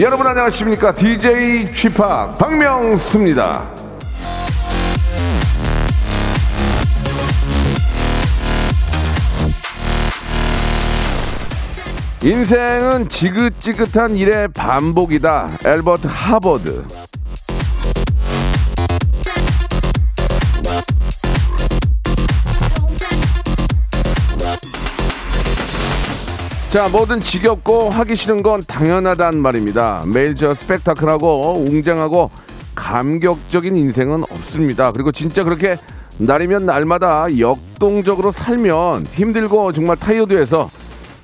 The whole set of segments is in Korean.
여러분 안녕하십니까? DJ 취팍 박명수입니다. 인생은 지긋지긋한 일의 반복이다. 엘버트 하버드 자, 뭐든 지겹고 하기 싫은 건 당연하단 말입니다. 매일 저 스펙타클하고 웅장하고 감격적인 인생은 없습니다. 그리고 진짜 그렇게 날이면 날마다 역동적으로 살면 힘들고 정말 타이어드해서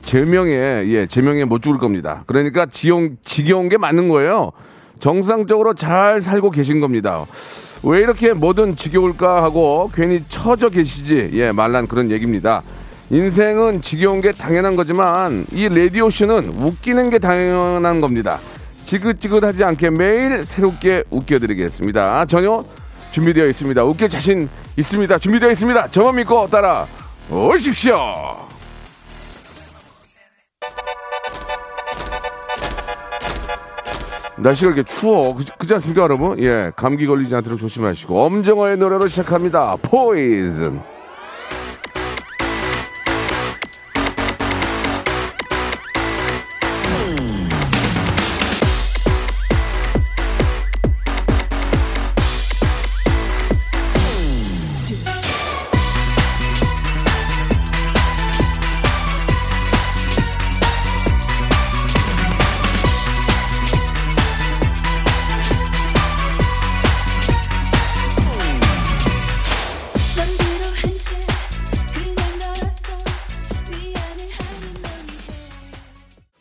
제명에 예 제명에 못 죽을 겁니다. 그러니까 지용 지겨운 게 맞는 거예요. 정상적으로 잘 살고 계신 겁니다. 왜 이렇게 뭐든 지겨울까 하고 괜히 처져 계시지 예 말란 그런 얘기입니다. 인생은 지겨운 게 당연한 거지만 이 라디오 쇼는 웃기는 게 당연한 겁니다. 지긋지긋하지 않게 매일 새롭게 웃겨드리겠습니다. 전혀 준비되어 있습니다. 웃길 자신 있습니다. 준비되어 있습니다. 저만 믿고 따라 오십시오. 날씨가 이렇게 추워. 그, 그지 않습니까, 여러분? 예, 감기 걸리지 않도록 조심하시고. 엄정화의 노래로 시작합니다. 포이즌.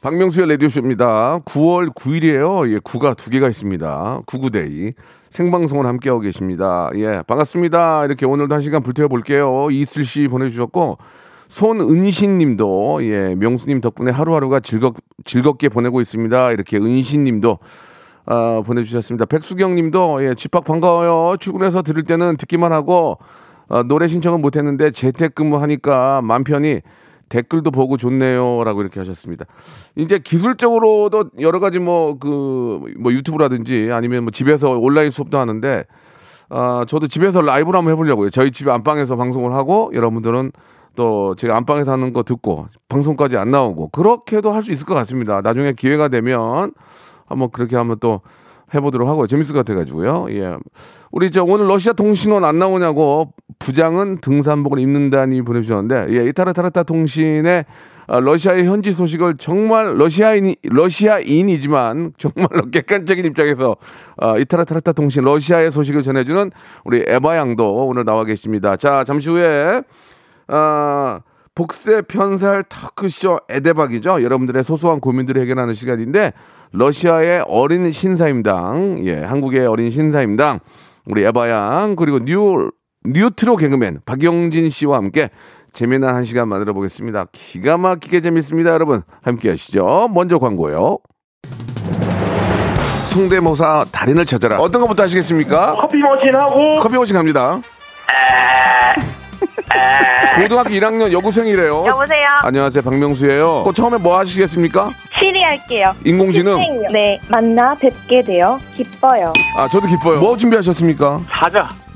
박명수의 라디오쇼입니다. 9월 9일이에요. 예, 9가 두 개가 있습니다. 99데이. 생방송을 함께하고 계십니다. 예, 반갑습니다. 이렇게 오늘도 한 시간 불태워 볼게요. 이슬 씨 보내주셨고, 손은신 님도, 예, 명수님 덕분에 하루하루가 즐겁, 즐겁게 보내고 있습니다. 이렇게 은신 님도, 아, 보내주셨습니다. 백수경 님도, 예, 집합 반가워요. 출근해서 들을 때는 듣기만 하고, 아, 노래 신청은 못했는데 재택근무 하니까 맘 편히 댓글도 보고 좋네요라고 이렇게 하셨습니다. 이제 기술적으로도 여러 가지 뭐그 뭐 유튜브라든지 아니면 뭐 집에서 온라인 수업도 하는데 아 저도 집에서 라이브를 한번 해보려고요. 저희 집 안방에서 방송을 하고 여러분들은 또 제가 안방에서 하는 거 듣고 방송까지 안 나오고 그렇게도 할 수 있을 것 같습니다. 나중에 기회가 되면 한번 그렇게 한번 또 해보도록 하고 재밌을 것 같아가지고요. 예. 우리 저 오늘 러시아 통신원 안 나오냐고 부장은 등산복을 입는다니 보내주셨는데 예, 이타르타르타 통신의 아, 러시아의 현지 소식을 정말 러시아인 러시아인이지만 정말로 객관적인 입장에서 아, 이타르타르타 통신 러시아의 소식을 전해주는 우리 에바 양도 오늘 나와 계십니다. 자 잠시 후에 아, 복세 편살 터크쇼 에데박이죠. 여러분들의 소소한 고민들을 해결하는 시간인데 러시아의 어린 신사임당, 예, 한국의 어린 신사임당, 우리 에바양 그리고 new 뉴트로 개그맨 박영진 씨와 함께 재미난 한 시간 만들어 보겠습니다. 기가 막히게 재밌습니다, 여러분. 함께 하시죠. 먼저 광고요. 성대모사 달인을 찾아라. 어떤 것부터 하시겠습니까? 커피 머신하고 커피 머신 갑니다. 고등학교 1학년 여고생이래요. 여보세요? 안녕하세요, 박명수예요. 그 처음에 뭐 하시겠습니까? 시리 할게요. 인공지능. 네, 만나 뵙게 되어 기뻐요. 아, 저도 기뻐요. 뭐 준비하셨습니까? 사자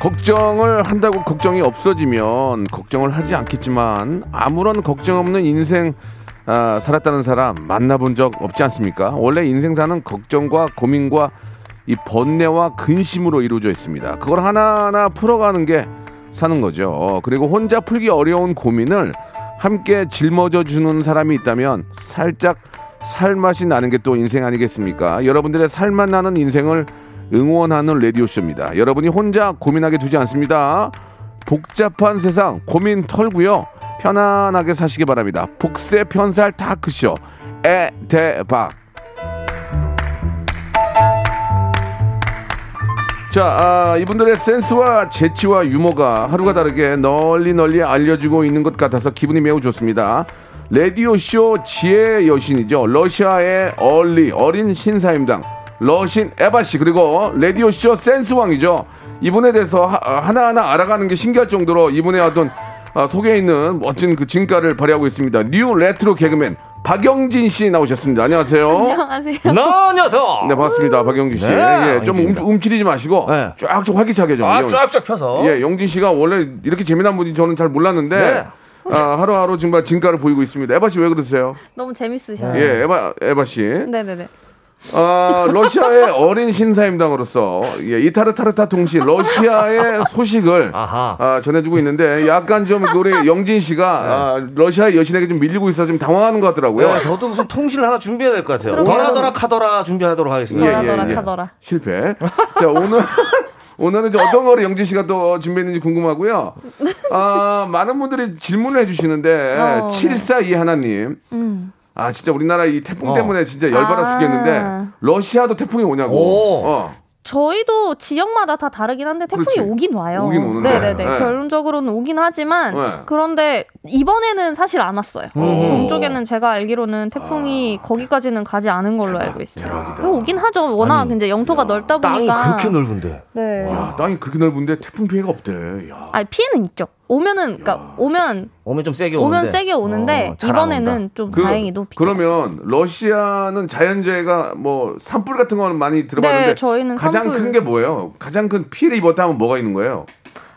걱정을 한다고 걱정이 없어지면 걱정을 하지 않겠지만 아무런 걱정 없는 인생 아, 살았다는 사람 만나본 적 없지 않습니까? 원래 인생사는 걱정과 고민과 이 번뇌와 근심으로 이루어져 있습니다. 그걸 하나하나 풀어가는 게 사는 거죠. 그리고 혼자 풀기 어려운 고민을 함께 짊어져 주는 사람이 있다면 살짝 살맛이 나는 게 또 인생 아니겠습니까? 여러분들의 살맛 나는 인생을 응원하는 라디오쇼입니다. 여러분이 혼자 고민하게 두지 않습니다. 복잡한 세상 고민 털고요. 편안하게 사시기 바랍니다. 복세 편살 다크쇼 에대박 자, 아, 이분들의 센스와 재치와 유머가 하루가 다르게 널리 널리 알려지고 있는 것 같아서 기분이 매우 좋습니다. 라디오쇼 지혜의 여신이죠. 러시아의 얼리, 어린 신사임당, 러신 에바 씨, 그리고 라디오 쇼 센스 왕이죠. 이분에 대해서 하- 하나하나 알아가는 게 신기할 정도로 이분의 어떤 아, 속에 있는 멋진 그 진가를 발휘하고 있습니다. new 레트로 개그맨 박영진 씨 나오셨습니다. 안녕하세요. 안녕하세요. 너 녀석! 네, 반갑습니다. 박영진 씨. 네, 예, 좀 움. 움츠리지 마시고 네. 쫙쫙 활기차게 좀. 아, 영- 쫙쫙 펴서. 예, 영진 씨가 원래 이렇게 재미난 분이 저는 잘 몰랐는데 네. 아, 하루하루 정말 진가를 보이고 있습니다. 에바 씨 왜 그러세요? 너무 재밌으셔요. 예, 에바 에바 씨. 네 네 네. 아, 러시아의 어린 신사임당으로서 예, 이타르타르타 통신 러시아의 소식을 아하. 아, 전해주고 있는데 약간 좀 우리 영진 씨가 아, 러시아의 여신에게 좀 밀리고 있어 좀 당황하는 것 같더라고요. 네, 저도 무슨 통신을 하나 준비해야 될 것 같아요. 더라더라 카더라 준비하도록 하겠습니다. 더라더라 카더라. 실패. 자 오늘 오늘은 이제 어떤 거를 영진 씨가 또 준비했는지 궁금하고요. 아 많은 분들이 질문을 해주시는데 어, 네. 7422 하나님. 음. 아 진짜 우리나라 이 태풍 어. 때문에 진짜 열받아 아. 죽겠는데 러시아도 태풍이 오냐고. 오. 어. 저희도 지역마다 다 다르긴 한데 태풍이 그렇지. 오긴 와요. 오긴 오는데. 네네네. 네. 결론적으로는 오긴 하지만 네. 그런데 이번에는 사실 안 왔어요. 동쪽에는 제가 알기로는 태풍이 거기까지는 가지 않은 걸로 알고 있어요. 그거 오긴 하죠. 워낙 이제 영토가 넓다 땅이 보니까. 그렇게 넓은데. 네. 야, 땅이 그렇게 넓은데 태풍 피해가 없대. 야. 아니 피해는 있죠. 오면은 그러니까 오면 오면 좀 세게 오는데. 오면 세게 오는데 어. 이번에는 좀 그, 다행히도 비가 그러면 러시아는 자연재해가 뭐 산불 같은 거는 많이 들어봤는데 네, 저희는 가장. 큰 게 뭐예요? 가장 큰 피해를 입었다 하면 뭐가 있는 거예요?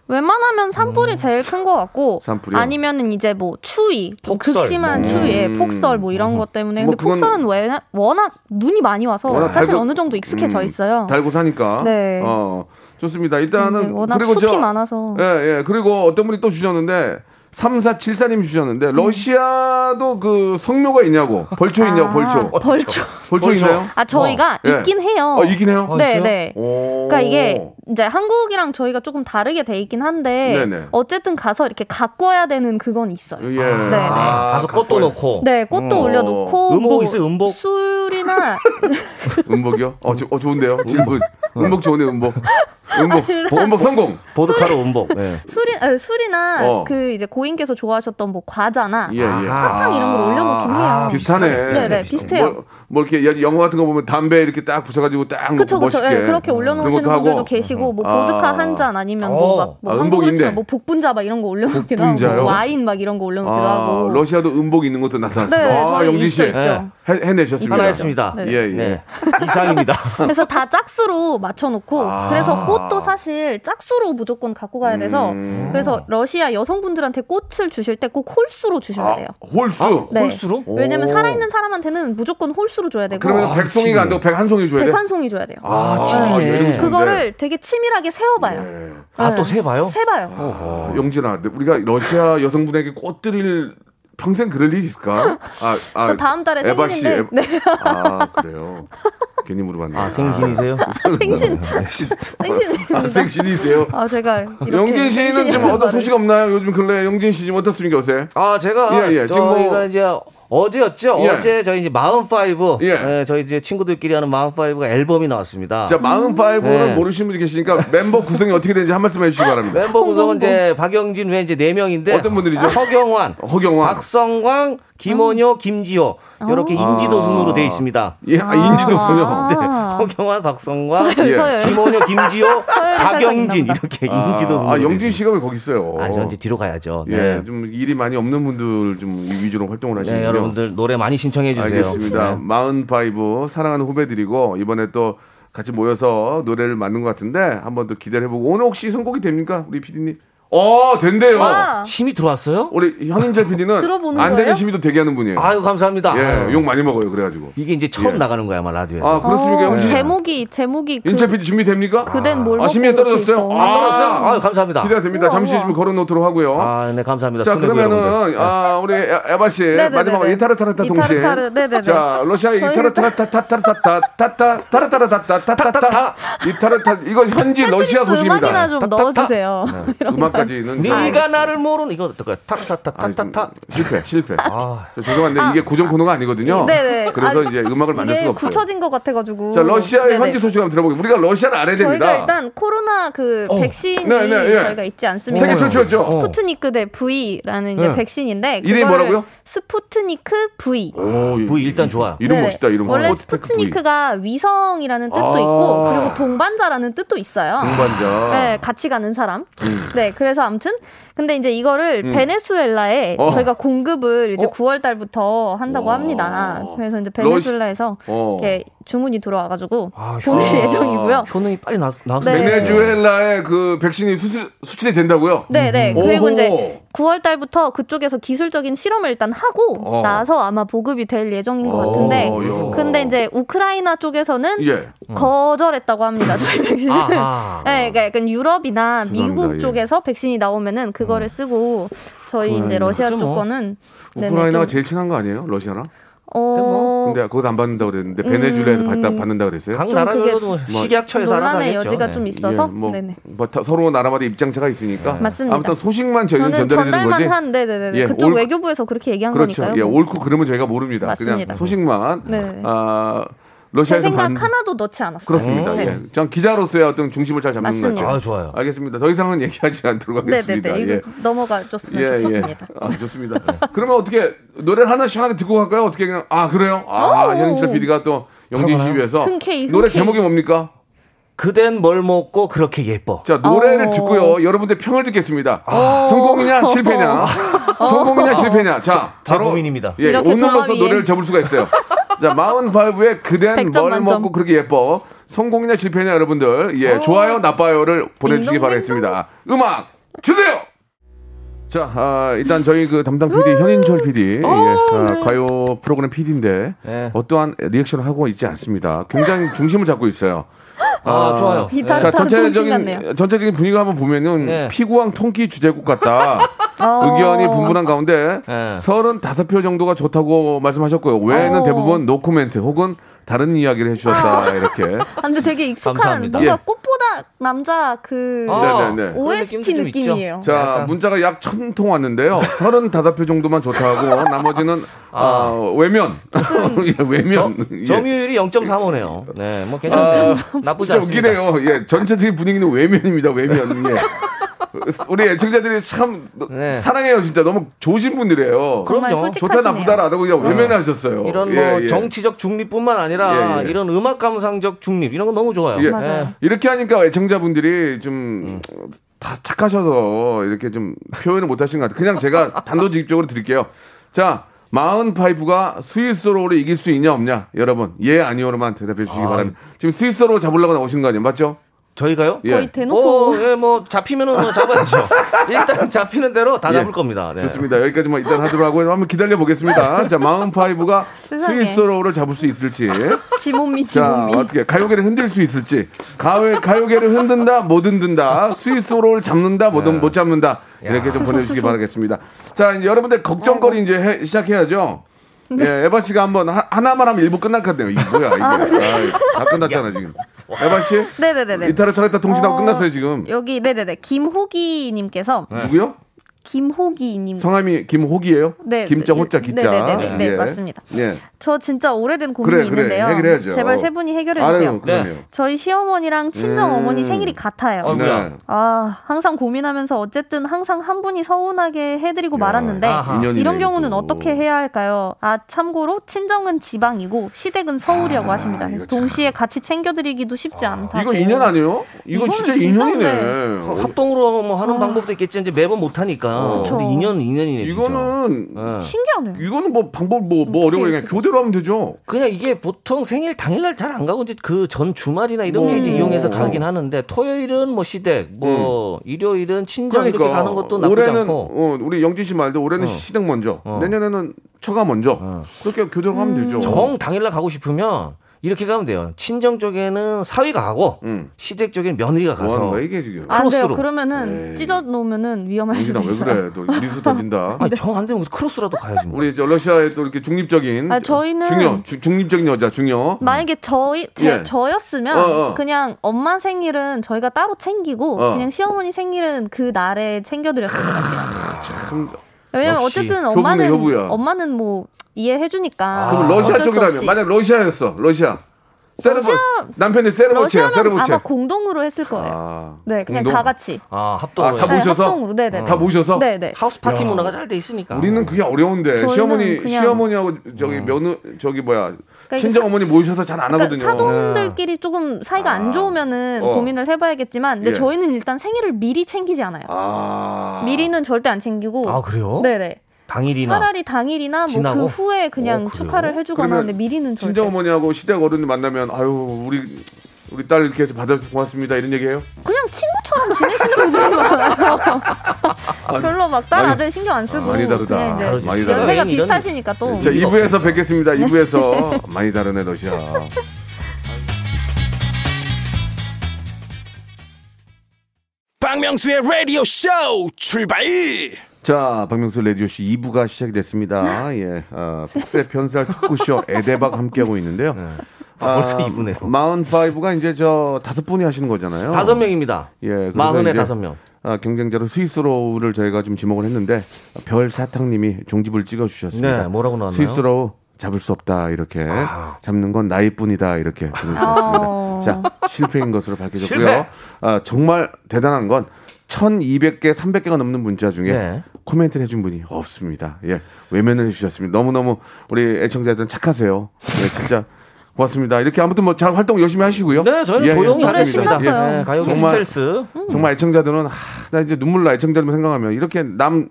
웬만하면 산불이 제일 큰 것 같고 산불이요? 아니면은 이제 뭐 추위, 뭐 폭설, 극심한 뭐. 추위에 음. 폭설 뭐 이런 것 때문에 뭐 근데 그건- 폭설은 왜 워낙 눈이 많이 와서 워낙 사실 달고- 어느 정도 익숙해져 음, 있어요. 달고 사니까. 네. 어, 좋습니다. 일단은 네, 워낙 그리고 숲이 저 많아서. 예, 예. 그리고 어떤 분이 또 주셨는데 3474님 주셨는데 음. 러시아도 그 성묘가 있냐고. 벌초 있냐고, 벌초. 아, 벌초. 벌초 있나요? 아 저희가 예. 있긴 해요. 어, 있긴 해요. 네, 있어요? 네. 오. 그러니까 이게 이제 한국이랑 저희가 조금 다르게 돼 있긴 한데 네네. 어쨌든 가서 이렇게 가꿔야 되는 그건 있어요. 예. 네. 아, 가서 꽃도 놓고. 네, 꽃도 어. 올려놓고 음복 뭐 있어요, 음복? 술이 나 음복이요? 어, 저, 어 좋은데요? 질문. 음복 좋은데 음복. 음복. 음복 성공. 보드카로 음복. 네. 술이 아, 술이나 어. 그 이제 고인께서 좋아하셨던 뭐 과자나 예, 예. 사탕 이런 걸 올려놓긴 해요. 아, 비슷하네. 네, 네, 비슷해요. 뭐, 뭐 이렇게 여- 영화 같은 거 보면 담배 이렇게 딱 부셔가지고 딱 그쵸, 그쵸. 멋있게 예, 그렇게 올려 놓으시는 그런 것도 분들도 하고. 계시고, 뭐, 아. 보드카 한 잔 아니면 어. 뭐, 막, 뭐, 아, 한국으로 뭐, 복분자 막 이런 거 올려 놓기도 하고, 복분자요? 뭐 와인 막 이런 거 올려 놓기도 아, 하고. 러시아도 음복 있는 것도 나타났어요. 네, 아, 영진 씨 해내셨습니다. 했습니다. 네. 예, 예. 네. 이상입니다. 그래서 다 짝수로 맞춰놓고, 아. 그래서 꽃도 사실 짝수로 무조건 갖고 가야 돼서, 음. 그래서 러시아 여성분들한테 꽃을 주실 때 꼭 홀수로 주셔야 돼요. 홀수. 네. 홀수로? 왜냐면 오. 살아있는 사람한테는 무조건 홀수로 줘야 되고, 그러면 아, 백송이가 안 되고 백한 송이 줘야 돼. 백한 송이 줘야 돼요. 아, 거 좋은데. 그거를 되게 치밀하게 세어봐요. 네. 아, 또 세봐요? 세봐요. 아, 영진아, 우리가 러시아 여성분에게 꽃 드릴 평생 그럴 일이 있을까? 아, 아, 저 다음 달에 에바 씨, 생일인데. 네. 에바- 아, 그래요. 괜히 물어봤네. 아, 생신이세요? 생신. 아, 생신입니다. 생신이세요. 아, 제가 영진 씨는 좀 어떤 소식 없나요? 요즘 근래 영진 씨 지금 어떻습니까 요새? 아, 제가 예, 예. 지금 뭐- 저희가 이제 어제였죠. 예. 어제 저희 이제 마흔 파이브. 예. 예, 저희 이제 친구들끼리 하는 마흔 파이브가 앨범이 나왔습니다. 자, 마흔파이브를 네. 모르시는 분이 계시니까 멤버 구성이 어떻게 되는지 한 말씀 해주시기 바랍니다. 멤버 구성은 이제 박영진 외에 이제 네 명인데 어떤 분들이죠? 허경환, 허경환. 박성광, 김원효, 김지호 이렇게 인지도 순으로 돼 있습니다. 예, 아, 인지도 소녀. 네, 허경환, 박성광, 예. 서열. 김원효, 김지호, 박영진 이렇게 인지도 순으로. 아, 돼 영진. 씨가 왜 거기 있어요? 아, 저 이제 뒤로 가야죠. 예, 네. 좀 일이 많이 없는 분들 좀 위주로 활동을 하시는군요. 네, 여러분들 노래 많이 신청해 주세요. 알겠습니다. 네. 마흔파이브 사랑하는 후배들이고 이번에 또 같이 모여서 노래를 만든 것 같은데 한번 또 기대를 해보고 오늘 혹시 선곡이 됩니까, 우리 PD님? 어, 된대요. 와. 심이 들어왔어요? 우리 현인철 PD는 들어보는 안 되는 거예요? 심의도 되게 하는 분이에요. 아유 감사합니다. 예, 아유. 욕 많이 먹어요. 그래가지고. 이게 이제 처음 예. 나가는 거야 아마 라디오에. 아, 그렇습니까, 어, 영진? 제목이 제목이 그, 인철 PD 준비됩니까? 그댄 뭘 아, 심의에 떨어졌어요? 이렇게 아, 있어. 떨었어요? 아유 감사합니다. 기대가 됩니다. 우와, 잠시 우와. 좀 걸어놓도록 하고요. 아, 네 감사합니다. 자 그러면은 여러분들. 아 우리 에- 에바 씨 네네네네. 마지막으로 이타르타르타 동시에 이타르타르, 네네네. 자 러시아의 저희는 이타르타르타타타타타타 타라타라타타타타타 이타르타스 이거 현지 러시아 소식입니다. 음악이나 좀 넣어주세요. 음악 까지는 좀- 네가 나를 모르는 이거 어떨까요? 좀 타타타타타타. 실패 실패. 아, 저 죄송한데 이게 고정 코너가 아니거든요. 네네. 그래서 아, 이제 음악을 만들 이게 수가 없어요. 굳혀진 것 같아가지고. 자 러시아의 네네. 현지 소식 한번 들어보겠습니다. 우리가 러시아를 알아야 됩니다. 저희가 일단 코로나 그 백신이 네, 네, 예. 저희가 있지 않습니까? 세계 최초였죠. 어. 스푸트니크 대 V라는 이제 네. 백신인데 이름이 뭐라고요? 스푸트니크 V. 오, 이- V 일단 좋아요. 이름 네네. 멋있다 이름. 원래 스푸트니크 V. 스푸트니크가 위성이라는 뜻도 아. 있고 그리고 동반자라는 뜻도 있어요. 동반자. 네, 같이 가는 사람. 네, 그래서 아무튼 근데 이제 이거를 베네수엘라에 어. 저희가 공급을 이제 어. 9월 달부터 한다고 와. 합니다. 그래서 이제 베네수엘라에서 어. 이렇게 주문이 들어와가지고 아, 보낼 아. 예정이고요. 효능이 빨리 나, 나와서 네. 베네수엘라의 그 백신이 수출, 수출이 된다고요? 네, 네. 그리고 오호. 이제 9월 달부터 그쪽에서 기술적인 실험을 일단 하고 어. 나서 아마 보급이 될 예정인 것 어, 같은데 야. 근데 이제 우크라이나 쪽에서는 예. 거절했다고 합니다. 저희 백신을. 네, 그러니까 약간 유럽이나 죄송합니다. 미국 예. 쪽에서 백신이 나오면은 그 거를 쓰고 저희 이제 러시아 그렇죠, 뭐. 쪽 거는 우크라이나가 좀- 제일 친한 거 아니에요? 러시아랑? 어, 근데 그것도 안 받는다고 그랬는데 베네수엘에서 받다, 받는다고 그랬어요? 각좀 나라별로 그게 식약처에서 알아서 논란의 하겠죠. 여지가 네. 좀 있어서 예, 뭐, 네네. 뭐 다- 서로 나라마다 입장차가 있으니까. 맞습니다. 아무튼 소식만 저희는 전달해 드리는 거지. 한 네네네 예, 그쪽 올- 외교부에서 그렇게 얘기한 그렇죠. 거니까요. 예, 뭐. 옳고 그러면 저희가 모릅니다. 그냥 맞습니다. 소식만. 네. 아, 제 러시아에서 생각 받는- 하나도 넣지 않았어요. 그렇습니다. 네. 예. 전 기자로서의 어떤 중심을 잘 잡는 것 맞습니다. 같아요. 아, 좋아요. 알겠습니다. 더 이상은 얘기하지 않도록 하겠습니다. 네네네. 예. 이거 넘어가 줬으면 좋겠습니다. 아, 좋습니다. 그러면 어떻게 노래를 하나 시원하게 듣고 갈까요? 어떻게 그냥 아 그래요? 아 오. 현인철 PD가 또 영진 씨 위해서 노래. 제목이 뭡니까? 그댄 뭘 먹고 그렇게 예뻐. 자 노래를 어. 듣고요. 여러분들 평을 듣겠습니다. 성공이냐 실패냐? 성공이냐 실패냐? 자제 바로 고민입니다. 예, 오늘로서 노래를 접을 수가 있어요. 자 마흔바이브의 그댄 100점 뭘 만점. 먹고 그렇게 예뻐. 성공이냐 실패냐 여러분들 예 좋아요 나빠요를 보내주시기. 바라겠습니다. 음악 주세요. 자, 아, 일단 저희 그 담당 PD 현인철 PD 예, 아, 가요 프로그램 PD인데 네. 어떠한 리액션을 하고 있지 않습니다. 굉장히 중심을 잡고 있어요. 아, 좋아요. 비타- 자. 전체적인 전체적인 분위기를 한번 보면은 네. 피구왕 통키 주제곡 같다. 어. 의견이 분분한 가운데 네. 35표 정도가 좋다고 말씀하셨고요. 외에는 어. 대부분 노코멘트 혹은 다른 이야기를 해주셨다 이렇게. 아, 근데 되게 익숙한 감사합니다. 뭔가 예. 꽃보다 남자 그 아, 네네네. OST 느낌이에요. 자, 약간. 문자가 약 천 통 왔는데요. 35표 정도만 좋다고 나머지는 아, 외면. 예, 외면. 예. 점유율이 0.35네요. 네, 뭐 괜찮죠. 나쁘지 진짜 않습니다. 웃기네요. 예, 전체적인 분위기는 외면입니다. 외면. 예. 우리 애청자들이 참 네. 사랑해요. 진짜 너무 좋으신 분들이에요. 그럼요. 좋다 솔직하시네요. 나쁘다 안 하고 그냥 외면하셨어요. 이런 뭐 예, 예. 정치적 중립뿐만 아니라 예, 예. 이런 음악 감상적 중립 이런 거 너무 좋아요. 예. 맞아요. 이렇게 하니까 애청자분들이 좀 음. 다 착하셔서 이렇게 좀 표현을 못 하신 것 같아요. 그냥 제가 단도직입적으로 드릴게요. 자, 마흔 파이브가 스윗소로우를 이길 수 있냐 없냐? 여러분, 예 아니오로만 대답해 주시기 아. 바랍니다. 지금 스윗소로우 잡으려고 나오신 거 아니에요? 맞죠? 저희가요? 예. 거의 대놓고 뭐, 예, 뭐 잡히면은 뭐 잡아야죠. 일단 잡히는 대로 다 예. 잡을 겁니다. 네. 좋습니다. 여기까지만 일단 하도록 하고요. 한번 기다려 보겠습니다. 자, 마흔 파이브가 세상에. 스윗소로우를 잡을 수 있을지. 지몸미 자, 지몸미. 어떻게 가요계를 흔들 수 있을지. 가요, 가요계를 흔든다, 못 흔든다. 스윗소로우를 잡는다, 못, 못 잡는다. 이렇게 좀 보내주시기 바라겠습니다. 자, 이제 여러분들 걱정거리 이제 해- 시작해야죠. 예, 에바 씨가 한번 하, 하나만 하면 일부 끝날 것 같네요. 이게 뭐야, 이게. 아이, 다 끝났잖아, 지금. 에바 씨? 네네네네. 이타르타르타 통신하고 어, 끝났어요, 지금. 여기 네네네 김호기님께서 누구요? 김호기님. 성함이 김호기예요? 네, 김자 네, 호자 네, 기자. 네, 네, 네, 예. 맞습니다. 예. 저 진짜 오래된 고민이 그래, 그래. 있는데요. 해결해야죠. 제발 세 분이 해결해 주세요. 그럼요. 저희 시어머니랑 친정 음. 어머니 생일이 같아요. 네. 아, 항상 고민하면서 어쨌든 항상 한 분이 서운하게 해드리고 말았는데 아하. 인연이네, 이런 경우는 이것도. 어떻게 해야 할까요? 아, 참고로 친정은 지방이고 시댁은 서울이라고 하십니다. 그래서 동시에 같이 챙겨드리기도 쉽지 않다고. 이거 인연 아니에요? 이거 진짜 인연이네. 합동으로 뭐 하는 방법도 있겠지. 이제 매번 못 하니까. 그쵸. 근데 인연 인연이네. 진짜. 이거는 신기하네요. 이거는 뭐 방법 뭐뭐 어려운 거 그냥 교대로 하면 되죠. 그냥 이게 보통 생일 당일날 잘 안 가고 이제 그 전 주말이나 이런 게 음. 이제 이용해서 가긴 하는데 토요일은 뭐 시댁, 뭐 일요일은 친정 이렇게 가는 것도 나쁘지 그러니까 올해는 않고. 어, 우리 영진 씨 말도 올해는 시댁 먼저, 내년에는 처가 먼저. 그렇게 교대로 하면 되죠. 정 당일날 가고 싶으면 이렇게 가면 돼요. 친정 쪽에는 사위가 가고 시댁 쪽에는 며느리가 뭐 가서 거야 이게 지금? 안 돼요. 크로스로. 그러면은 찢어 놓으면은 위험할 수도 영진아 왜 있어요. 그래? 또 무리수 던진다. 아니 정 안 되면 크로스라도 가야지 뭐. 우리 저 러시아의 또 이렇게 중립적인 아, 저희는- 중요 주- 중립적인 여자 중요. 만약에 저희 제, 예. 저였으면 어, 어. 그냥 엄마 생일은 저희가 따로 챙기고 어. 그냥 시어머니 생일은 그 날에 챙겨드렸을 것 같아요. 참, 왜냐면 역시 어쨌든 엄마는. 엄마는 뭐 이해해주니까. 그럼 러시아 쪽이라면. 만약 러시아였어 러시아. 세르브 남편이 러시아는 세르브체. 아마 공동으로 했을 거예요. 아, 네, 그냥 공동? 다 같이. 아 합동으로. 아, 다 네, 모셔서? 합동으로. 네네. 다 모셔서? 네네. 하우스 파티 야. 문화가 잘 돼 있으니까. 우리는 그게 어려운데 시어머니 그냥- 시어머니하고 저기 며느 저기 뭐야 이게 친정 사- 어머니 모셔서 잘안 그러니까 하거든요. 사돈들끼리 조금 사이가 안 좋으면은 어. 고민을 해봐야겠지만, 근데 예. 저희는 일단 생일을 미리 챙기지 않아요. 아. 미리는 절대 안 챙기고. 아 그래요? 네네. 당일이나. 차라리 당일이나 뭐 그? 후에 그냥 어? 축하를 해주거나 하는데 미리는 절대. 친정 어머니하고 시댁 어른들 만나면 아유 우리 우리 딸 이렇게 받아서 고맙습니다 이런 얘기해요? 그냥 친구처럼 지내시는 분들이 많아요. 별로 막 딸 아들 신경 안 쓰고 많이 다르다. 그냥 이제 다르지. 많이 다르다. 연세가 이런- 비슷하시니까 또. 자 2부에서 뵙겠습니다. 2부에서 많이 다르네 러시아. 박명수의 라디오 쇼 출발 자, 박명수 레디오씨 2부가 시작이 됐습니다. 예, 어, 국세 편살 특구쇼 에데박 함께하고 있는데요. 아, 벌써 2부네요. 45가 이제 저 다섯 분이 하시는 거잖아요. 다섯 명입니다. 예, 마흔에 다섯 명. 아, 경쟁자로 스위스로우를 저희가 좀 지목을 했는데 별 사탕님이 종집을 찍어주셨습니다. 네, 뭐라고 나왔나요? 스위스로우 잡을 수 없다 이렇게 아. 잡는 건 나이뿐이다 이렇게 보내주셨습니다. 어. 자 실패인 것으로 밝혀졌고요. 실패. 아, 정말 대단한 건 1,200개, 300개가 넘는 문자 중에 네. 코멘트를 해준 분이 없습니다. 예, 외면을 해주셨습니다. 너무너무 우리 애청자들은 착하세요. 예, 진짜 고맙습니다. 이렇게 아무튼 뭐 잘 활동 열심히 하시고요. 네, 저희는 예, 예, 조용히 하겠습니다. 신났어요. 네, 가요계 스텔스. 정말 애청자들은 하, 나 이제 눈물 나 애청자들 생각하면 이렇게 남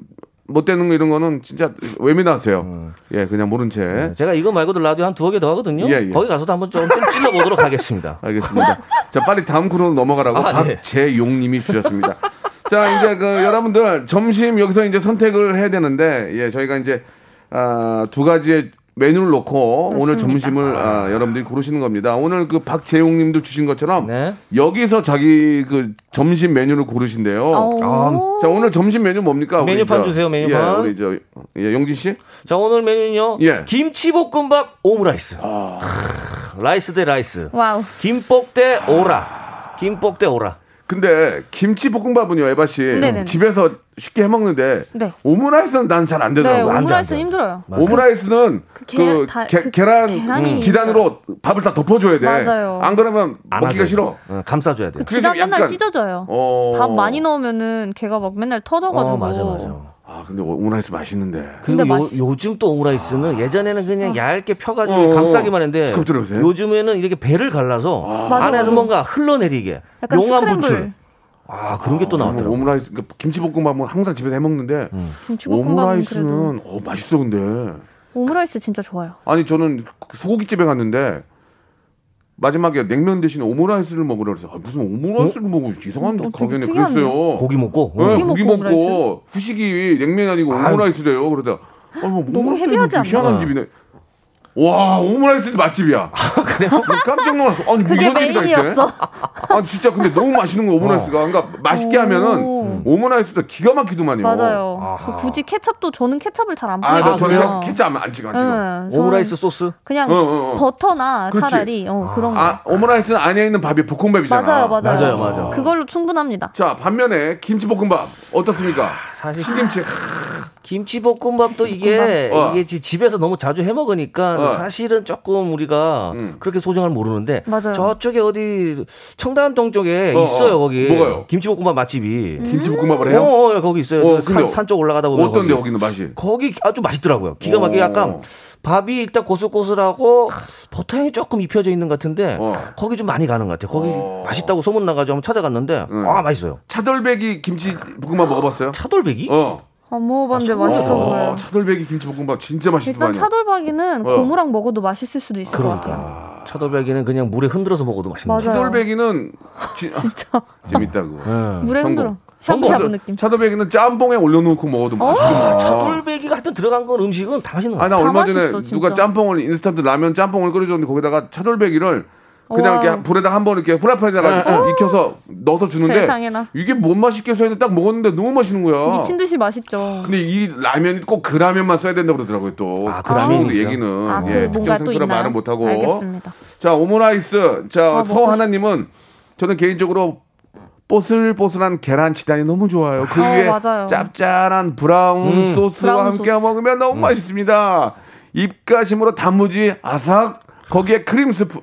못 되는 거 이런 거는 진짜 외면하세요. 예, 그냥 모른 채. 네, 제가 이거 말고도 라디오 한 두어 개 더 하거든요. 예, 예. 거기 가서도 한번 좀, 좀 찔러보도록 하겠습니다. 알겠습니다. 자, 빨리 다음 코너로 넘어가라고 아, 네. 박재용님이 주셨습니다. 자, 이제 그 여러분들 점심 여기서 이제 선택을 해야 되는데, 예, 저희가 이제 아, 두 가지의 메뉴를 놓고 오늘 점심을 아, 여러분들이 고르시는 겁니다. 오늘 그 박재용 님도 주신 것처럼 네. 여기서 자기 그 점심 메뉴를 고르신대요. 어. 자, 오늘 점심 메뉴 뭡니까? 메뉴판 저- 주세요, 메뉴판. 예, 우리 저 예, 영진 씨. 자, 오늘 메뉴는요. 예. 김치볶음밥 오므라이스. 라이스 대 라이스. 와우. 김복 대 오라. 김복 대 오라. 근데 김치 볶음밥은요, 에바 씨 네네네. 집에서 쉽게 해 먹는데 네. 오므라이스는 난 잘 안 네, 되더라고요. 안 돼, 안 오므라이스는 돼. 힘들어요. 오므라이스는 그, 게- 그 계란 음, 지단으로 밥을 다 덮어줘야 돼. 맞아요. 안 그러면 안 먹기가 하죠. 싫어. 어, 감싸줘야 돼요. 그 지단 맨날 약간- 찢어져요. 어. 밥 많이 넣으면은 걔가 막 맨날 터져가지고. 어, 맞아, 맞아. 아 근데 오므라이스 맛있는데. 근데 요, 맛있- 요즘 또 오므라이스는 예전에는 그냥 얇게 펴가지고 어, 감싸기만 했는데. 요즘에는 이렇게 배를 갈라서 맞아, 안에서 맞아. 뭔가 흘러내리게 약간 용암 스크램블. 분출 아 그런 게 또 나왔더라고. 오므라이스 그러니까 김치볶음밥은 항상 집에서 해 먹는데 김치볶음밥은 오므라이스는 어, 맛있어 근데. 오므라이스 진짜 좋아요. 아니 저는 그 소고기 집에 갔는데 마지막에 냉면 대신 오므라이스를 먹으라 그래서 아, 무슨 오므라이스를 먹어 이상한 어, 가게네. 그랬어요. 고기 먹고 네, 고기 고기, 먹고 먹고 후식이 냉면이 아니고. 오므라이스래요. 그러다 아, 뭐 너무 heavy하지 않나? 희한한 집이네. 와 오므라이스 맛집이야. 그래요? 깜짝 놀랐어. 아니 뭐 그게 이런 집이 다 있대? 메인이었어. 아 진짜 근데 너무 맛있는 거 오므라이스가. 그러니까 맛있게 하면은 오. 오므라이스가 기가 막히더만요. 맞아요. 아하. 그 굳이 케찹도 저는 케찹을 잘 안 아, 나 뿌리거든요. 저는 케찹 안- 안 찍어 안 찍어. 네, 오므라이스 소스 그냥 어, 어, 어. 버터나 그렇지. 차라리 어, 그런 거. 아 오므라이스는 안에 있는 밥이 볶음밥이잖아. 맞아요, 맞아요. 맞아요, 맞아요. 그걸로 충분합니다. 자 반면에 김치볶음밥 어떻습니까? 사실 김치. 김치볶음밥도 이게 어. 이게 지- 집에서 너무 자주 해 먹으니까 어. 사실은 조금 우리가 음. 그렇게 소중함을 모르는데 맞아요. 저쪽에 어디 청담동 쪽에 어, 있어요 어. 거기 뭐가요? 김치볶음밥 맛집이. 김치볶음밥을 어, 해요? 어, 거기 있어요. 어, 산, 산 쪽 올라가다 보면 어떤데 거기. 거기 는 맛이? 거기 아주 맛있더라고요. 기가 막히게 어. 약간 밥이 일단 고슬고슬하고 버터향이 조금 입혀져 있는 것 같은데 어. 거기 좀 많이 가는 것 같아요. 거기 어. 맛있다고 소문 나가지고 한번 찾아갔는데 응. 아 맛있어요. 차돌배기 김치 볶음밥 먹어봤어요? 차돌배기? 어. 안 먹어봤는데 맛있어 어, 보여요. 차돌배기 김치볶음밥 진짜 맛있을 거 일단. 차돌박이는 어. 고무랑 먹어도 맛있을 수도 있을 것 같아요. 아, 차돌배기는 그냥 물에 흔들어서 먹어도 맛있는 맞아요. 차돌배기는 지, 아, 재밌다 그거. 응. 물에 성공. 흔들어. 샤브샤브 느낌. 차돌배기는 짬뽕에 올려놓고 먹어도 맛있어. 차돌배기가 하여튼 들어간 건 음식은 다 맛있는 거 아, 나. 얼마 다 전에 맛있어. 누가 짬뽕을 인스턴트 라면 짬뽕을 끓여줬는데 거기다가 차돌배기를 그냥 와. 이렇게 불에다 한 번 이렇게 후라이팬에다가 익혀서 넣어서 주는데 세상에나. 이게 뭔 맛있겠어 했는데 딱 먹었는데 너무 맛있는 거야. 미친 듯이 맛있죠. 근데 이 라면이 꼭 그 라면만 써야 된다고 그러더라고요 또. 아, 그그 있어요? 얘기는 아, 예, 그 특정 있나요? 말은 못 하고. 알겠습니다. 자 오므라이스. 자 아, 서 하나님은 저는 개인적으로 뽀슬뽀슬한 계란 지단이 너무 좋아요. 그 아, 위에 맞아요. 짭짤한 브라운 음. 소스와 브라운 함께 소스. 먹으면 너무 맛있습니다. 입가심으로 단무지 아삭 거기에 크림 스프.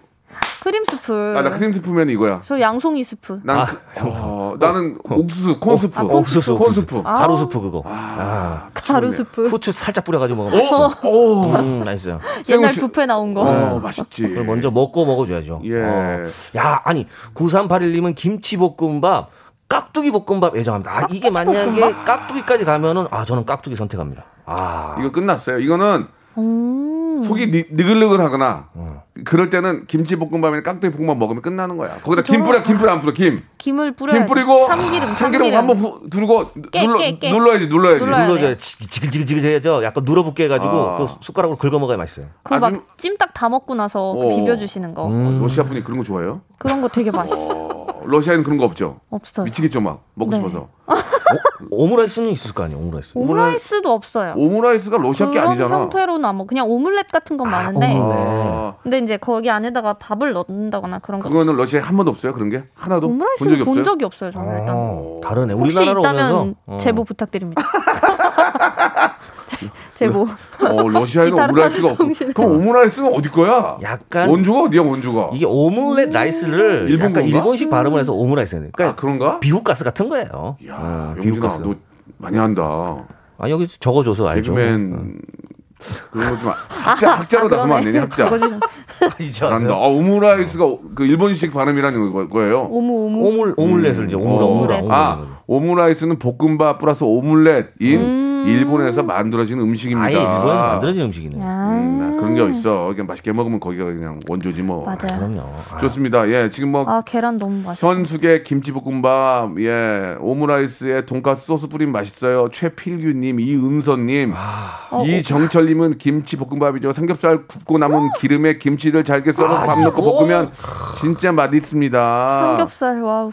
크림 스프. 아 나 크림 스프면 이거야. 저 양송이 스프. 난 아, 그- 어, 나는 옥수수 콘 스프. 아, 옥수수, 콘. 스프. 아. 가루 스프 그거. 아, 가루 스프. 후추 살짝 뿌려가지고 먹으면 맛있어. 오. 음, 맛있어요. 옛날 뷔페 나온 거. 어, 맛있지. 그걸 먼저 먹고 먹어줘야죠. 예. 어. 야, 아니, 9381님은 김치볶음밥, 깍두기 볶음밥 애정합니다. 아, 이게 만약에 깍두기까지 가면은, 아, 저는 깍두기 선택합니다. 아. 이거 끝났어요. 이거는 음. 속이 니, 느글느글하거나 어. 그럴 때는 김치볶음밥이나 깍두기 볶음밥 먹으면 끝나는 거야. 거기다 김 뿌려, 김 뿌려 안 뿌려, 김. 김을 뿌려야 김 뿌리고 참기름, 참기름 한번 후- 두르고 깨, 눌러, 깨, 깨. 눌러야지, 눌러야지. 눌러야 눌러줘야 돼요. 지글지글지글해져. 약간 눌어붙게 해가지고 아. 그 숟가락으로 긁어 먹어야 맛있어요. 아주- 막 찜닭 다 먹고 나서 그 어. 비벼주시는 거. 음. 러시아 분이 그런 거 좋아해요? 그런 거 되게 맛있어. 어, 러시아에는 그런 거 없죠. 없어요. 미치겠죠, 막 먹고 네. 싶어서. 오므라이스는 있을 거 아니에요, 오므라이스. 오므라이스도 없어요. 오므라이스가 러시아 게 아니잖아. 형태로는 안 먹. 그냥 오믈렛 같은 건 많은데. 오믈렛. 아, 근데 이제 거기 안에다가 밥을 넣는다거나 그런 거. 그거는 러시아에 한 번도 없어요, 그런 게 하나도 오므라이스 본 적이 본 없어요. 적이 없어요, 저는 일단. 어, 다르네. 혹시 우리나라로 있다면 오면서 어. 제보 부탁드립니다. 제- 제보. 어, 러시아에는 오므라이스가 없고. 성실해. 그럼 오므라이스는 어디 거야? 약간 원조가 어디야, 원조가? 이게 오믈렛 라이스를 일본 약간 건가? 일본식 발음을 해서 오므라이스. 그러니까 아, 그런가? 비후가스 같은 거예요. 야, 어, 영준아, 비후가스. 너 많이 한다. 아 여기 적어 줘서 알죠. 개그맨 그런 거좀 학자 학자로 아, 나서면 안 되니 학자. 그거 좀- 잘한다. 아, 오므라이스가 그 일본식 발음이라는 거- 거예요. 오무 오무. 오물 오믈렛을 이제 오므라 어. 오므라. 아, 오므라이스는 볶음밥 플러스 오믈렛인 일본에서 만들어진 음식입니다. 아예 일본에서 만들어진 음식이네. 아. 음, 그런 게 있어. 그냥 맛있게 먹으면 거기가 그냥 원조지 뭐. 맞아요. 그럼요. 아, 좋습니다. 예, 지금 뭐 아 계란 너무 맛있어. 현숙의 김치볶음밥, 예, 오므라이스에 돈가스 소스 뿌리면 맛있어요. 최필규님, 이은서님, 어, 이정철님은 김치볶음밥이죠. 삼겹살 굽고 남은 기름에 김치를 잘게 썰어 밥 넣고? 볶으면 진짜 맛있습니다. 삼겹살 와우.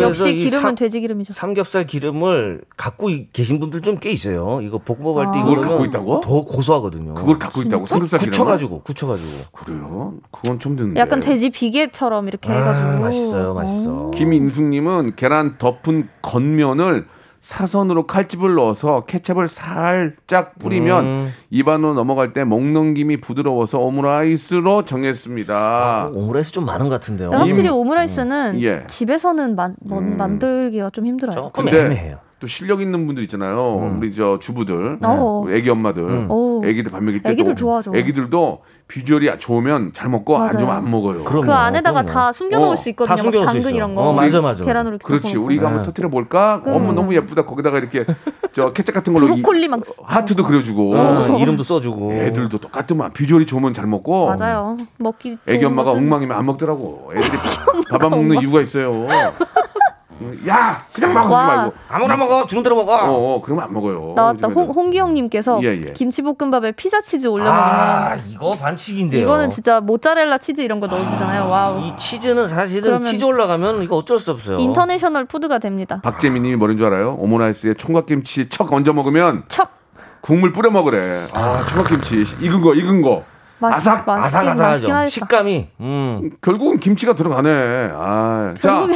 역시 이 기름은 삼- 돼지 기름이죠. 삼겹살 기름을 갖고 이- 계신 분들 좀 꽤 있어요. 이거 볶음밥 할때 아. 이거 그걸 갖고 있다고? 더 고소하거든요. 그걸 갖고 있다고 삼겹살 굳혀가지고 굳혀가지고. 그래요? 그건 처음 듣는데. 약간 돼지 비계처럼 이렇게 해가지고. 아, 맛있어요, 맛있어. 어. 김인숙님은 계란 덮은 겉면을 사선으로 칼집을 넣어서 케첩을 살짝 뿌리면 음. 입안으로 넘어갈 때 목넘김이 부드러워서 오므라이스로 정했습니다. 아, 오므라이스 좀 많은 것 같은데요. 확실히 임- 오므라이스는 예. 집에서는 만, 만- 음. 만들기가 좀 힘들어요. 조금 애매해요. 또 실력 있는 분들 있잖아요. 음. 우리 저 주부들, 어. 애기 엄마들, 음. 어. 애기들 밥 먹일 때도 애기들 좋아하죠. 애기들도 비주얼이 좋으면 잘 먹고 안 맞아요. 좋으면 안 먹어요. 그럼- 그 안에다가 그럼요. 다 숨겨놓을 어, 수 있거든요. 다 숨겨놓을 수 당근 있어. 이런 거. 어, 맞아, 맞아. 계란으로 이렇게 그렇지. 우리가 한번 네. 터트려 볼까? 어머 너무 예쁘다. 거기다가 이렇게 저 케첩 같은 걸로 이- 브로콜리 막 하트도 그려주고 어, 이름도 써주고. 애들도 똑같으면 비주얼이 좋으면 잘 먹고 맞아요. 먹기. 애기 엄마가 것은 엉망이면 안 먹더라고. 애들이 밥 안 먹는 이유가 있어요. 야 그냥 와. 말고. 아무나 먹어 주는 대로 먹어. 어, 어 그러면 안 먹어요. 나왔다. 홍, 홍기영님께서 예, 예. 김치볶음밥에 피자 치즈 올려 먹으면 아 이거 반칙인데요. 이거는 진짜 모짜렐라 치즈 이런 거 넣어주잖아요. 와우. 이 치즈는 사실은 치즈 올라가면 이거 어쩔 수 없어요. international food가 됩니다. 박재민님이 뭐인 줄 알아요? 오므라이스에 총각김치 척 얹어 먹으면 척. 국물 뿌려 먹으래. 아 총각김치 익은 거 익은 거. 맛- 아삭 아삭아삭하죠. 식감이. 음. 결국은 김치가 들어가네. 아, 자,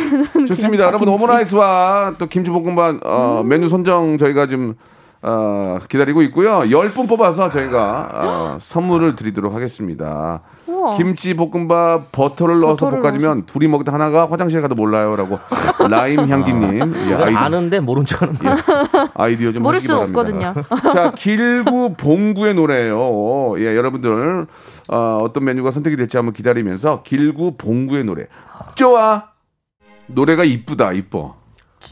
좋습니다. 여러분. 오므라이스와 또 김치볶음밥 어, 음. 메뉴 선정 저희가 지금 어, 기다리고 있고요. 10분 뽑아서 저희가 어, 선물을 드리도록 하겠습니다. 우와. 김치 볶음밥 버터를 넣어서 버터를 볶아주면 둘이 먹다 하나가 화장실 가도 몰라요라고 라임 향기님 예, 이걸 아이디, 아는데 모른 척하는 거. 예, 아이디어 좀 모를 수 바랍니다. 없거든요. 자, 길구 봉구의 노래예요. 예, 여러분들 어, 어떤 메뉴가 선택이 될지 한번 기다리면서 길구 봉구의 노래. 좋아. 노래가 이쁘다, 이뻐.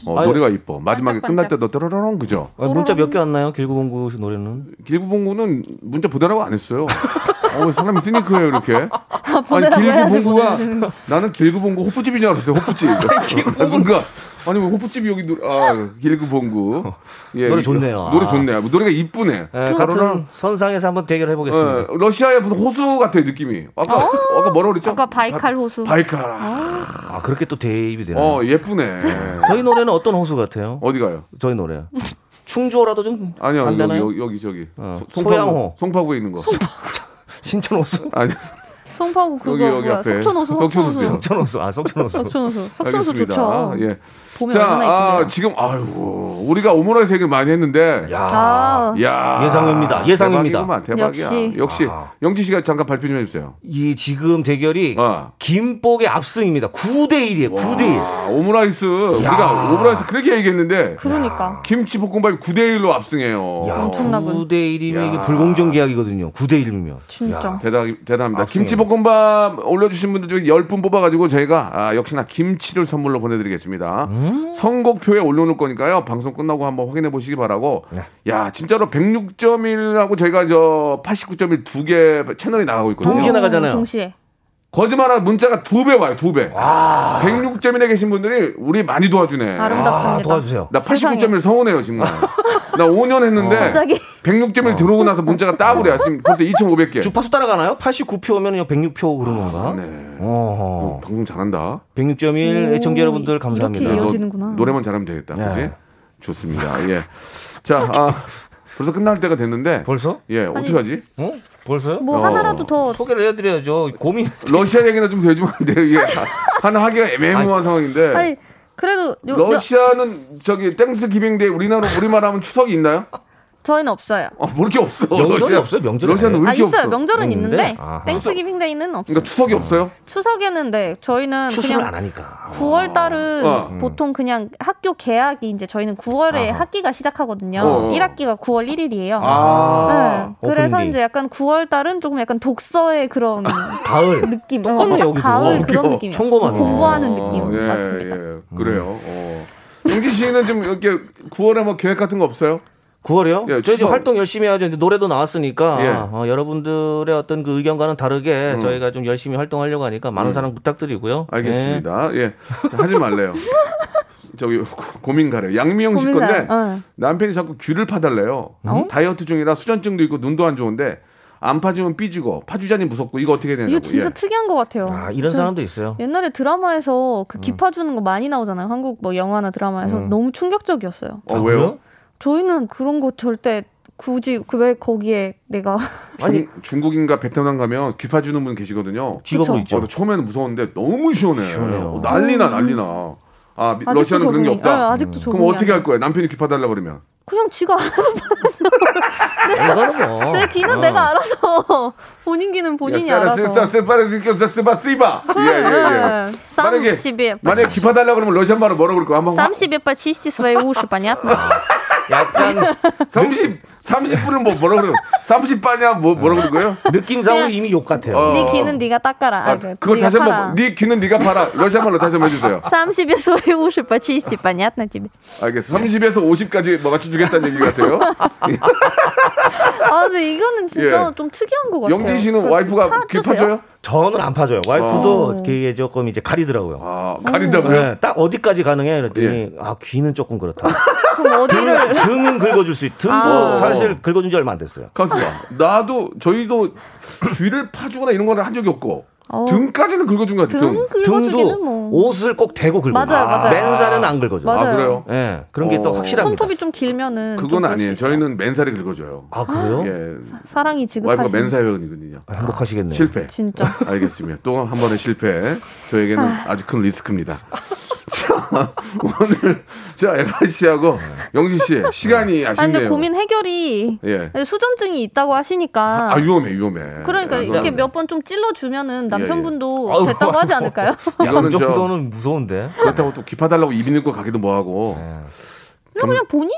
어, 아유. 노래가 이뻐. 마지막에 반짝반짝. 끝날 때도 떠러렁 그죠? 아, 문자 몇 개 왔나요? 길구봉구 노래는. 길구 봉구는 문자 보내라고 안 했어요. 어, 사람이 시니크해요, 이렇게. 아니, 보내라고 길구 해야지 봉구가 보내주는 나는 길구 봉구 호프집인 줄 알았어요, 호프집. 나 순간 아니 뭐 호프집이 여기 노 아, 길구 봉구. 예, 노래 이- 좋네요. 노래 아. 좋네요. 노래가 이쁘네. 예, 같은 선상에서 한번 대결해 보겠습니다. 어, 러시아의 무슨 호수 같아 느낌이. 아까 아까 뭐라 그랬죠? 아까 바이칼 호수. 바이칼. 아, 아 그렇게 또 대입이 되나요? 어 예쁘네. 저희 노래는 어떤 호수 같아요? 어디 가요? 저희 노래. 충주호라도 좀 아니요 안 여기, 되나요? 여기 여기 저기 어, 송- 소양호. 송파구에 있는 거. 신천 호수? 아니 송파구 그거 여기 여기 뭐야? 앞에 석촌 호수. 석촌 호수. 호수. 석천 호수. 아 석천 호수. 석촌 호수. 석촌 호수 알겠습니다. 좋죠. 예. 봄에 자, 얼마나 아, 이쁜데요. 지금 아유 우리가 오므라이스 얘기를 많이 했는데. 야. 아, 야 예상입니다. 예상입니다. 대박이구만, 대박이야. 역시. 역시 아. 영지 씨가 잠깐 발표 좀 해주세요. 이 지금 대결이 어. 김복의 압승입니다. 9대 1이에요. 9대 1. 아, 오므라이스 우리가 오므라이스 그렇게 얘기했는데 그러니까. 김치 볶음밥이 9대 1로 압승해요. 야, 엄청나군. 9대 1이면 야. 이게 불공정 계약이거든요. 9대 1이면. 진짜. 대단, 대단합니다. 압승이에요. 김치 볶음밥 올려주신 분들 중에 10분 뽑아가지고 저희가 아, 역시나 김치를 선물로 보내드리겠습니다. 선곡표에 올려놓을 거니까요. 방송 끝나고 한번 확인해 보시기 바라고. 네. 야, 진짜로 106.1하고 저희가 저 89.1 두 개 채널이 나가고 있거든요. 동시에 나가잖아요. 동시에. 거짓말한 문자가 두 배 와요, 두 배. 106.1에 계신 분들이 우리 많이 도와주네. 아름답습니다. 아, 도와주세요. 나 세상에. 89.1 서운해요, 정말. 나 5년 했는데 갑자기 106.1 들어오고 나서 문자가 따블이야. 지금 벌써 2,500개. 주파수 따라가나요? 89표면 106표 그런 건가? 네. 어허. 어, 방송 잘한다. 106.1 오, 애청자 여러분들 감사합니다. 이어지는구나. 노래만 잘하면 되겠다. 네. 그지? 좋습니다. 예. 자, 아, 벌써 끝날 때가 됐는데. 벌써? 예, 어떡하지? 어? 벌써요? 뭐 어. 하나라도 더 소개를 해드려야죠. 고민. 러시아 얘기나 좀 해주면 안 돼요? 이게 하나 하기가 애매모호한 상황인데. 아니 그래도 요, 요, 러시아는 저기 Thanksgiving Day 우리나라 우리말 하면 추석이 있나요? 저희는 없어요. 어, 뭐 이렇게 없어. 명절이 러시아. 없어요? 명절이 러시아는 왜 아 이렇게 있어요. 없어? 명절은 있는데? 아하. Thanksgiving 데이는 없어요. 그러니까 추석이 없어요? 추석에는 네 저희는 그냥 안 하니까. 9월 달은 어. 보통 그냥 학교 개학이 이제 저희는 9월에 아하. 학기가 시작하거든요. 어. 1학기가 9월 1일이에요. 아. 네. 그래서 이제 약간 9월 달은 조금 약간 독서의 그런 가을. 느낌. 똑같네, 어, 여기도. 가을 어, 그런. 느낌이에요. 청고마비. 공부하는 어, 느낌 예, 맞습니다. 예. 그래요. 어. 영진 씨는 좀 이렇게 9월에 뭐 계획 같은 거 없어요? 9월이요? 예, 저희 이제 추석. 활동 열심히 해야죠. 이제 노래도 나왔으니까 예. 어, 여러분들의 어떤 그 의견과는 다르게 음. 저희가 좀 열심히 활동하려고 하니까 많은 사랑 부탁드리고요. 알겠습니다. 예. 자, 하지 말래요. 저기 고- 고민 가래요. 양미영 씨 건데 고민가요? 어. 남편이 자꾸 귀를 파달래요. 다이어트 중이라 수전증도 있고 눈도 안 좋은데 안 파주면 삐지고 파주자니 무섭고 이거 어떻게 되냐고. 이거 진짜 예. 특이한 것 같아요. 아, 이런 저 사람도 있어요. 옛날에 드라마에서 그 기파 주는 거 많이 나오잖아요. 한국 뭐 영화나 드라마에서 음. 너무 충격적이었어요. 어, 왜요? 저희는 그런 거 절대 굳이 그 왜 거기에 내가 중, 중국인가 베트남 가면 귀 파 주는 분 계시거든요. 직업으로. 있죠. 어, 나 처음에는 무서웠는데 너무 시원해. 시원해요. 어, 난리나 난리나. 아 러시아는 그런 게 적응이- 없다. 네, 아직도 그럼 적응이 어떻게 안할 거야? 남편이 귀 파 달라 그러면. 그냥 지가 알아서 이거는 뭐. 내 귀는 어. 내가 알아서 본인 귀는 본인이 알아서. 쓰바. 예예 예. 만약에 30에 만약에 귀 파달라 그러면 러시아 말로 뭐라 그럴 거야? 한번 30에 почисти свои уши, понятно? 약간 30 30분은 뭐 뭐라 그래요? 30바냐 뭐 뭐라 그럴 거예요? 느낌상으로 그냥- 이미 욕 같아요. 어. 네 귀는 네가 닦아라. 아, 아, 그, 그걸 네가 다시 팔아. 한번 네 귀는 네가 팔아. 러시아 말로 다시 한번 해주세요. 30에 свои уши почисти, понятно тебе? 알겠어. 30에서 50까지 뭐 맞춰주겠다는 얘기 같아요. 아, 근데 이거는 진짜 예. 좀 특이한 것 같아요. 영진 씨는 그 와이프가 귀? 파줘요? 저는 안 파줘요. 와이프도 어. 그게 조금 이제 가리더라고요. 아 가린다고요? 네, 딱 어디까지 가능해? 그랬더니 예. 아 귀는 조금 그렇다. 그럼 어디를 등 은 긁어줄 수 있. 등도 아. 사실 긁어준 지 얼마 안 됐어요. 가수가 나도 저희도 귀를 파주거나 이런 거는 한 적이 없고 어, 등까지는 긁어준 것 같아요. 등 등도 뭐. 옷을 꼭 대고 긁어. 맞아요, 맞아요. 맨살은 안 긁어줘. 맞아요. 아, 그래요? 예, 그런 게또 어. 확실합니다. 손톱이 좀 길면은 좀 그건 그럴 아니에요. 저희는 맨살에 긁어줘요. 아 그래요? 예. 사랑이 와이프가 지급하시 맨살 회원이거든요. 아, 행복하시겠네요. 실패. 진짜. 알겠습니다. 또 한 번의 실패. 저에게는 아주 큰 리스크입니다. 자, 오늘 자 에바 씨하고 영진 씨 시간이 아 아쉽네요. 근데 고민 해결이 예. 수전증이 있다고 하시니까 아 위험해 위험해. 그러니까 아, 이렇게 그거는- 몇번 좀 찔러 주면은 남편분도 아유, 됐다고 하지 않을까요? 양 정도는 무서운데. 그렇다고 또 기파 달라고 입 있는 거 가기도 뭐하고 그냥 그냥 본인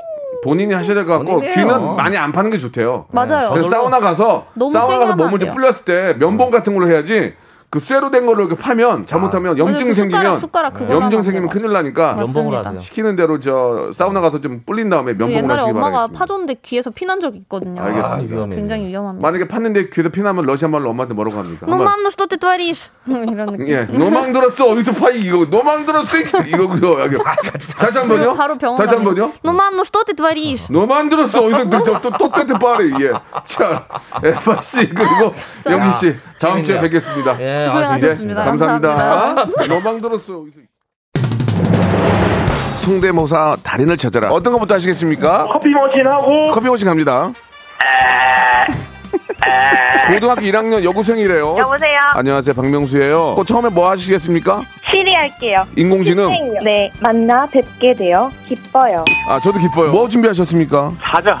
본인이 하셔야 될 것 같고 본인이에요. 귀는 많이 안 파는 게 좋대요. 맞아요. 그래서 사우나 가서 너무 사우나 가서 몸을 안 좀. 불렸을 때 면봉 같은 걸로 해야지 그 쇠로 된 거를 이렇게 파면 잘못하면 염증 생기면 숟가락, 숟가락 염증 생기면 큰일 나니까 면봉으로 하세요. 시키는 대로 저 사우나 가서 좀 불린 다음에 면봉을 하시기 바랍니다. 옛날에 엄마가 파줬는데 귀에서 피난 적 있거든요. 알겠습니다. 아, 굉장히 위험합니다. 만약에 팠는데 귀에서 피나면 러시아 말로 엄마한테 뭐라고 합니까? Ну, мам ну что ты творишь 이런 느낌. 예, 노망 들었어 어디서 파이 이거 노망 들었어 이거고요. 다시 한 번요. 바로 병원 다시 한 번요. 노망 노스토 테트와리스. 노망 들었어 어디서 또또또 테트파리 예. 자, 에바 씨 그리고 영희 씨. 다음 주에. 뵙겠습니다. 예, 아, 고생하셨습니다. 예, 감사합니다. 노망 들었어. 성대모사 달인을 찾아라. 어떤 것부터 하시겠습니까? 커피 머신하고 커피 머신 갑니다. 고등학교 1학년 여고생이래요. 여보세요. 안녕하세요, 박명수예요. 어, 처음에 뭐 하시겠습니까? 시리 할게요. 인공지능. 네, 만나 뵙게 되어 기뻐요. 아, 저도 기뻐요. 뭐 준비하셨습니까? 사자.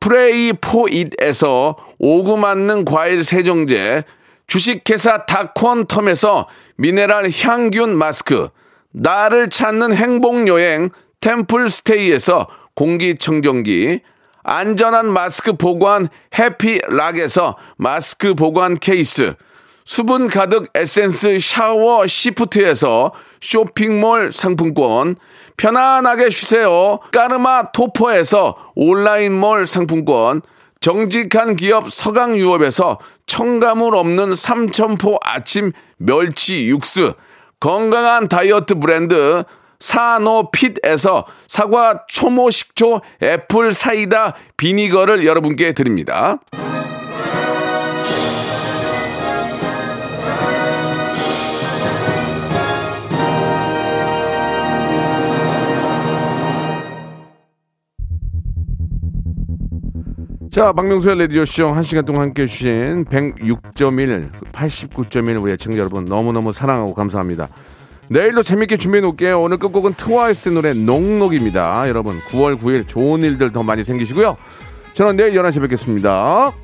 프레이 포잇에서 오구 맞는 과일 세정제, 주식회사 다콘텀에서 미네랄 항균 마스크, 나를 찾는 행복여행 템플스테이에서 공기청정기, 안전한 마스크 보관 해피락에서 마스크 보관 케이스, 수분 가득 에센스 샤워 시프트에서 쇼핑몰 상품권, 편안하게 쉬세요. 까르마 토퍼에서 온라인몰 상품권, 정직한 기업 서강유업에서 첨가물 없는 삼천포 아침 멸치 육수, 건강한 다이어트 브랜드 사노핏에서 사과 초모 식초 애플 사이다 비니거를 여러분께 드립니다. 자, 박명수의 라디오쇼 한 시간 동안 함께 해주신 106.1, 89.1 우리 애청자 여러분 너무너무 사랑하고 감사합니다. 내일도 재밌게 준비해 놓을게요. 오늘 끝곡은 트와이스 노래 농록입니다. 여러분 9월 9일 좋은 일들 더 많이 생기시고요. 저는 내일 11시에 뵙겠습니다.